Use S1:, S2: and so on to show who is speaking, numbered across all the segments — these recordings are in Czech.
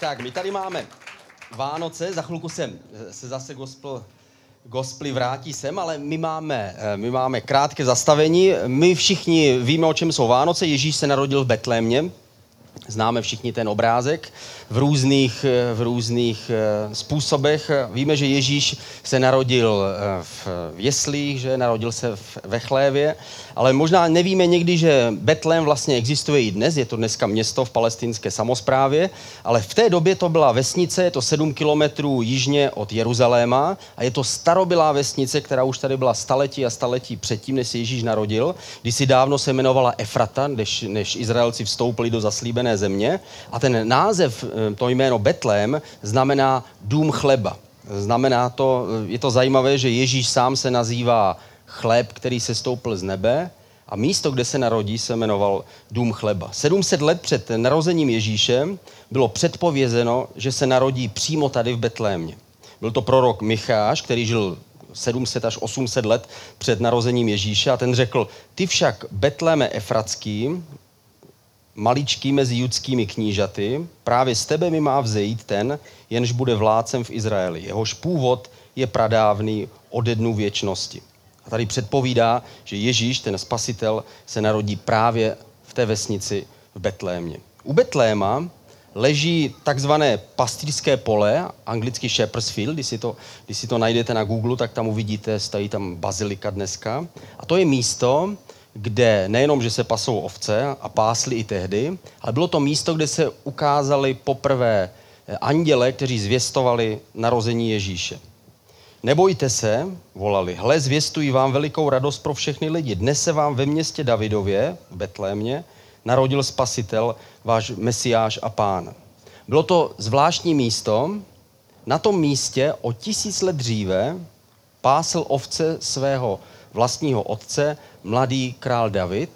S1: Tak, my tady máme Vánoce, za chvilku sem se zase gospel, gospely vrátí sem, ale my máme, eh, my máme krátké zastavení. My všichni víme, o čem jsou Vánoce. Ježíš se narodil v Betlémě, Známe všichni ten obrázek. V různých, eh, v různých eh, způsobech. Víme, že Ježíš se narodil eh, v jeslích, že? Narodil se ve chlévě, ale možná nevíme někdy, že Betlém vlastně existuje i dnes, je to dneska město v palestinské samozprávě, ale v té době to byla vesnice, je to 7 kilometrů jižně od Jeruzaléma. A je to starobylá vesnice, která už tady byla staletí a staletí předtím, než se Ježíš narodil, když si dávno se jmenovala Efrata, než, než Izraelci vstoupili do zaslíbené země a ten název, eh, to jméno Betlém, znamená dům chleba. Znamená to, eh, je to zajímavé, že Ježíš sám se nazývá chléb, který se stoupil z nebe a místo, kde se narodí, se jmenoval Dům chleba. 700 let před narozením Ježíše bylo předpovězeno, že se narodí přímo tady v Betlémě. Byl to prorok Micháš, který žil 700 až 800 let před narozením Ježíše a ten řekl, ty však Betléme Efratský, maličký mezi judskými knížaty, právě z tebe mi má vzejít ten, jenž bude vládcem v Izraeli. Jehož původ je pradávný ode dnu věčnosti. A tady předpovídá, že Ježíš, ten spasitel, se narodí právě v té vesnici v Betlémě. U Betléma leží takzvané pastýřské pole, anglicky Shepherd's Field, když si, to, když si to najdete na Google, tak tam uvidíte, stojí tam bazilika dneska. A to je místo, kde nejenom, že se pasou ovce a pásli i tehdy, ale bylo to místo, kde se ukázali poprvé anděle, kteří zvěstovali narození Ježíše. Nebojte se, volali, hle, zvěstují vám velikou radost pro všechny lidi. Dnes se vám ve městě Davidově, v Betlémě, narodil spasitel, váš mesiáš a pán. Bylo to zvláštní místo. Na tom místě o tisíc let dříve pásl ovce svého vlastního otce, mladý král David.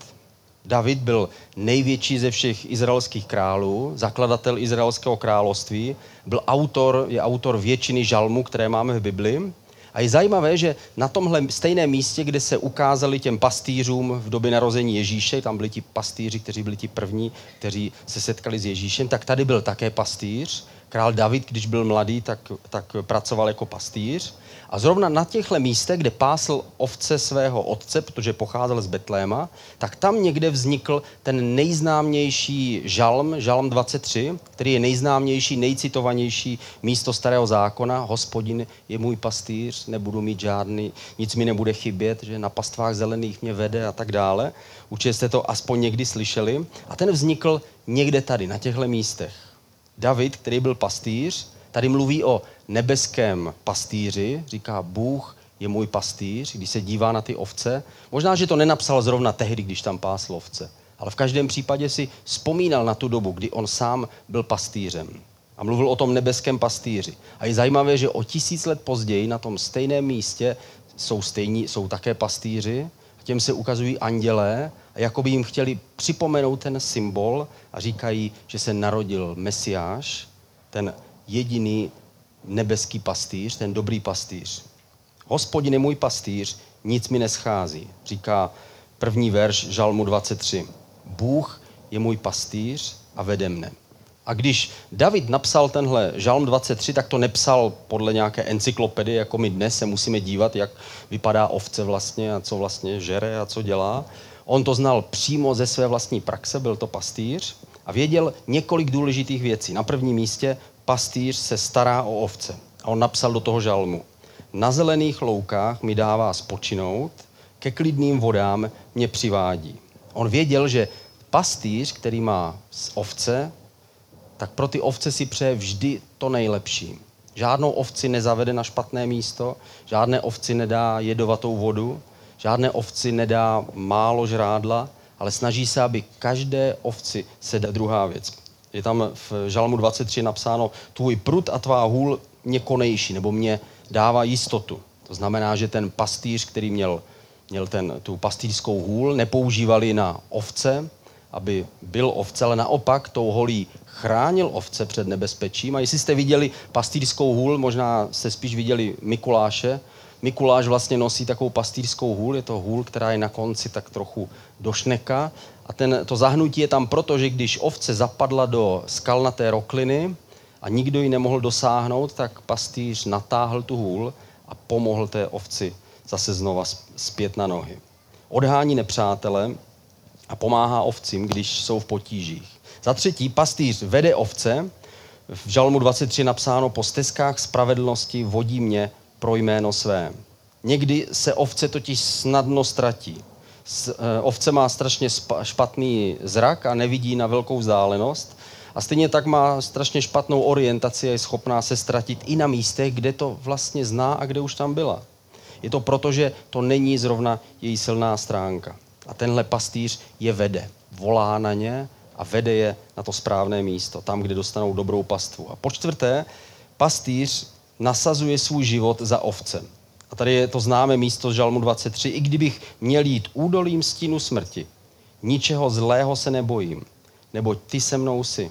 S1: David byl největší ze všech izraelských králů, zakladatel izraelského království, byl autor, je autor většiny žalmů, které máme v Bibli. A je zajímavé, že na tomhle stejném místě, kde se ukázali těm pastýřům v době narození Ježíše, tam byli ti pastýři, kteří byli ti první, kteří se setkali s Ježíšem, tak tady byl také pastýř. Král David, když byl mladý, tak, tak pracoval jako pastýř. A zrovna na těchto místech, kde pásl ovce svého otce, protože pocházel z Betléma, tak tam někde vznikl ten nejznámější žalm, žalm 23, který je nejznámější, nejcitovanější místo starého zákona. Hospodin je můj pastýř, nebudu mít žádný, nic mi nebude chybět, že na pastvách zelených mě vede a tak dále. Určitě jste to aspoň někdy slyšeli. A ten vznikl někde tady, na těchto místech. David, který byl pastýř, tady mluví o nebeském pastýři, říká Bůh je můj pastýř, když se dívá na ty ovce. Možná, že to nenapsal zrovna tehdy, když tam pásl ovce, ale v každém případě si vzpomínal na tu dobu, kdy on sám byl pastýřem. A mluvil o tom nebeském pastýři. A je zajímavé, že o tisíc let později na tom stejném místě jsou, stejní, jsou také pastýři, těm se ukazují andělé a jako by jim chtěli připomenout ten symbol a říkají, že se narodil Mesiáš, ten jediný nebeský pastýř, ten dobrý pastýř. Hospodin je můj pastýř, nic mi neschází, říká první verš Žalmu 23. Bůh je můj pastýř a vede mne. A když David napsal tenhle Žalm 23, tak to nepsal podle nějaké encyklopedie, jako my dnes se musíme dívat, jak vypadá ovce vlastně a co vlastně žere a co dělá. On to znal přímo ze své vlastní praxe, byl to pastýř a věděl několik důležitých věcí. Na prvním místě pastýř se stará o ovce. A on napsal do toho žalmu. Na zelených loukách mi dává spočinout, ke klidným vodám mě přivádí. On věděl, že pastýř, který má ovce, tak pro ty ovce si přeje vždy to nejlepší. Žádnou ovci nezavede na špatné místo, žádné ovci nedá jedovatou vodu, žádné ovci nedá málo žrádla, ale snaží se, aby každé ovci se dá druhá věc je tam v Žalmu 23 napsáno, tvůj prut a tvá hůl mě konejší, nebo mě dává jistotu. To znamená, že ten pastýř, který měl, měl ten, tu pastýřskou hůl, nepoužívali na ovce, aby byl ovce, ale naopak tou holí chránil ovce před nebezpečím. A jestli jste viděli pastýřskou hůl, možná jste spíš viděli Mikuláše, Mikuláš vlastně nosí takovou pastýřskou hůl, je to hůl, která je na konci tak trochu do šneka a ten, to zahnutí je tam proto, že když ovce zapadla do skalnaté rokliny a nikdo ji nemohl dosáhnout, tak pastýř natáhl tu hůl a pomohl té ovci zase znova zpět na nohy. Odhání nepřátele a pomáhá ovcím, když jsou v potížích. Za třetí, pastýř vede ovce. V Žalmu 23 napsáno, po stezkách spravedlnosti vodí mě pro jméno své. Někdy se ovce totiž snadno ztratí. Eh, ovce má strašně špatný zrak a nevidí na velkou vzdálenost. A stejně tak má strašně špatnou orientaci a je schopná se ztratit i na místech, kde to vlastně zná a kde už tam byla. Je to proto, že to není zrovna její silná stránka. A tenhle pastýř je vede. Volá na ně a vede je na to správné místo, tam, kde dostanou dobrou pastvu. A po čtvrté, pastýř nasazuje svůj život za ovce. A tady je to známé místo z Žalmu 23. I kdybych měl jít údolím stínu smrti, ničeho zlého se nebojím, neboť ty se mnou si.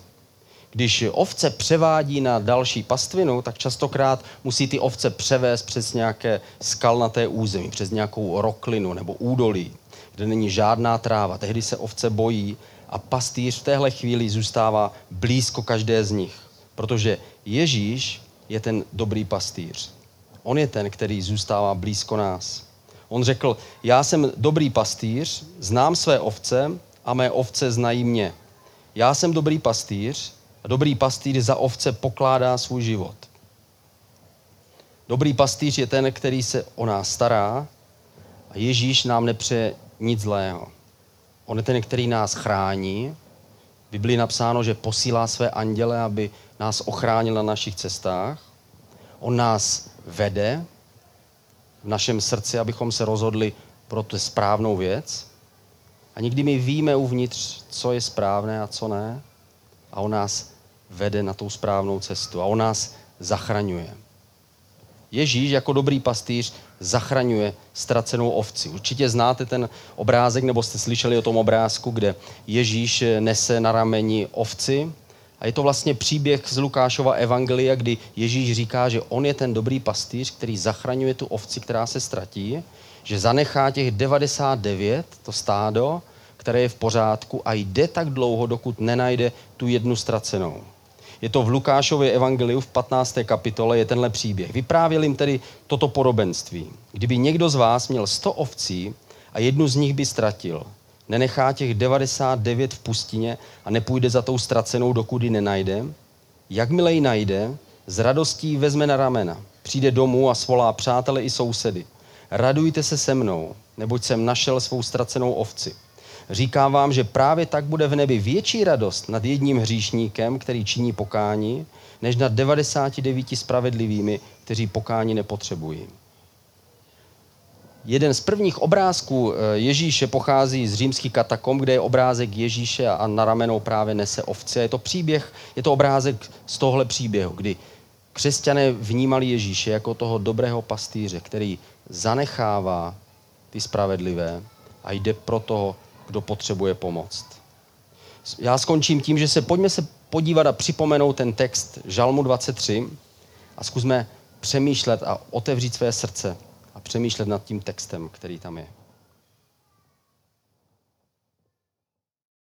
S1: Když ovce převádí na další pastvinu, tak častokrát musí ty ovce převést přes nějaké skalnaté území, přes nějakou roklinu nebo údolí, kde není žádná tráva. Tehdy se ovce bojí a pastýř v téhle chvíli zůstává blízko každé z nich, protože Ježíš je ten dobrý pastýř. On je ten, který zůstává blízko nás. On řekl, já jsem dobrý pastýř, znám své ovce a mé ovce znají mě. Já jsem dobrý pastýř a dobrý pastýř za ovce pokládá svůj život. Dobrý pastýř je ten, který se o nás stará a Ježíš nám nepřeje nic zlého. On je ten, který nás chrání. V Biblii napsáno, že posílá své anděle, aby nás ochránil na našich cestách. On nás vede v našem srdci, abychom se rozhodli pro tu správnou věc. A někdy my víme uvnitř, co je správné a co ne. A on nás vede na tou správnou cestu. A on nás zachraňuje. Ježíš jako dobrý pastýř zachraňuje ztracenou ovci. Určitě znáte ten obrázek, nebo jste slyšeli o tom obrázku, kde Ježíš nese na rameni ovci a je to vlastně příběh z Lukášova evangelia, kdy Ježíš říká, že on je ten dobrý pastýř, který zachraňuje tu ovci, která se ztratí, že zanechá těch 99, to stádo, které je v pořádku a jde tak dlouho, dokud nenajde tu jednu ztracenou. Je to v Lukášově evangeliu v 15. kapitole, je tenhle příběh. Vyprávěl jim tedy toto podobenství. Kdyby někdo z vás měl 100 ovcí a jednu z nich by ztratil, nenechá těch 99 v pustině a nepůjde za tou ztracenou, dokud ji nenajde, jakmile ji najde, s radostí vezme na ramena. Přijde domů a svolá přátele i sousedy. Radujte se se mnou, neboť jsem našel svou ztracenou ovci. Říkám vám, že právě tak bude v nebi větší radost nad jedním hříšníkem, který činí pokání, než nad 99 spravedlivými, kteří pokání nepotřebují. Jeden z prvních obrázků eh, Ježíše pochází z římských katakomb, kde je obrázek Ježíše a na ramenou právě nese ovce. Je to příběh, je to obrázek z tohle příběhu, kdy křesťané vnímali Ježíše jako toho dobrého pastýře, který zanechává ty spravedlivé a jde pro toho, kdo potřebuje pomoc. Já skončím tím, že se pojďme se podívat a připomenout ten text Žalmu 23 a zkusme přemýšlet a otevřít své srdce a přemýšlet nad tím textem, který tam je.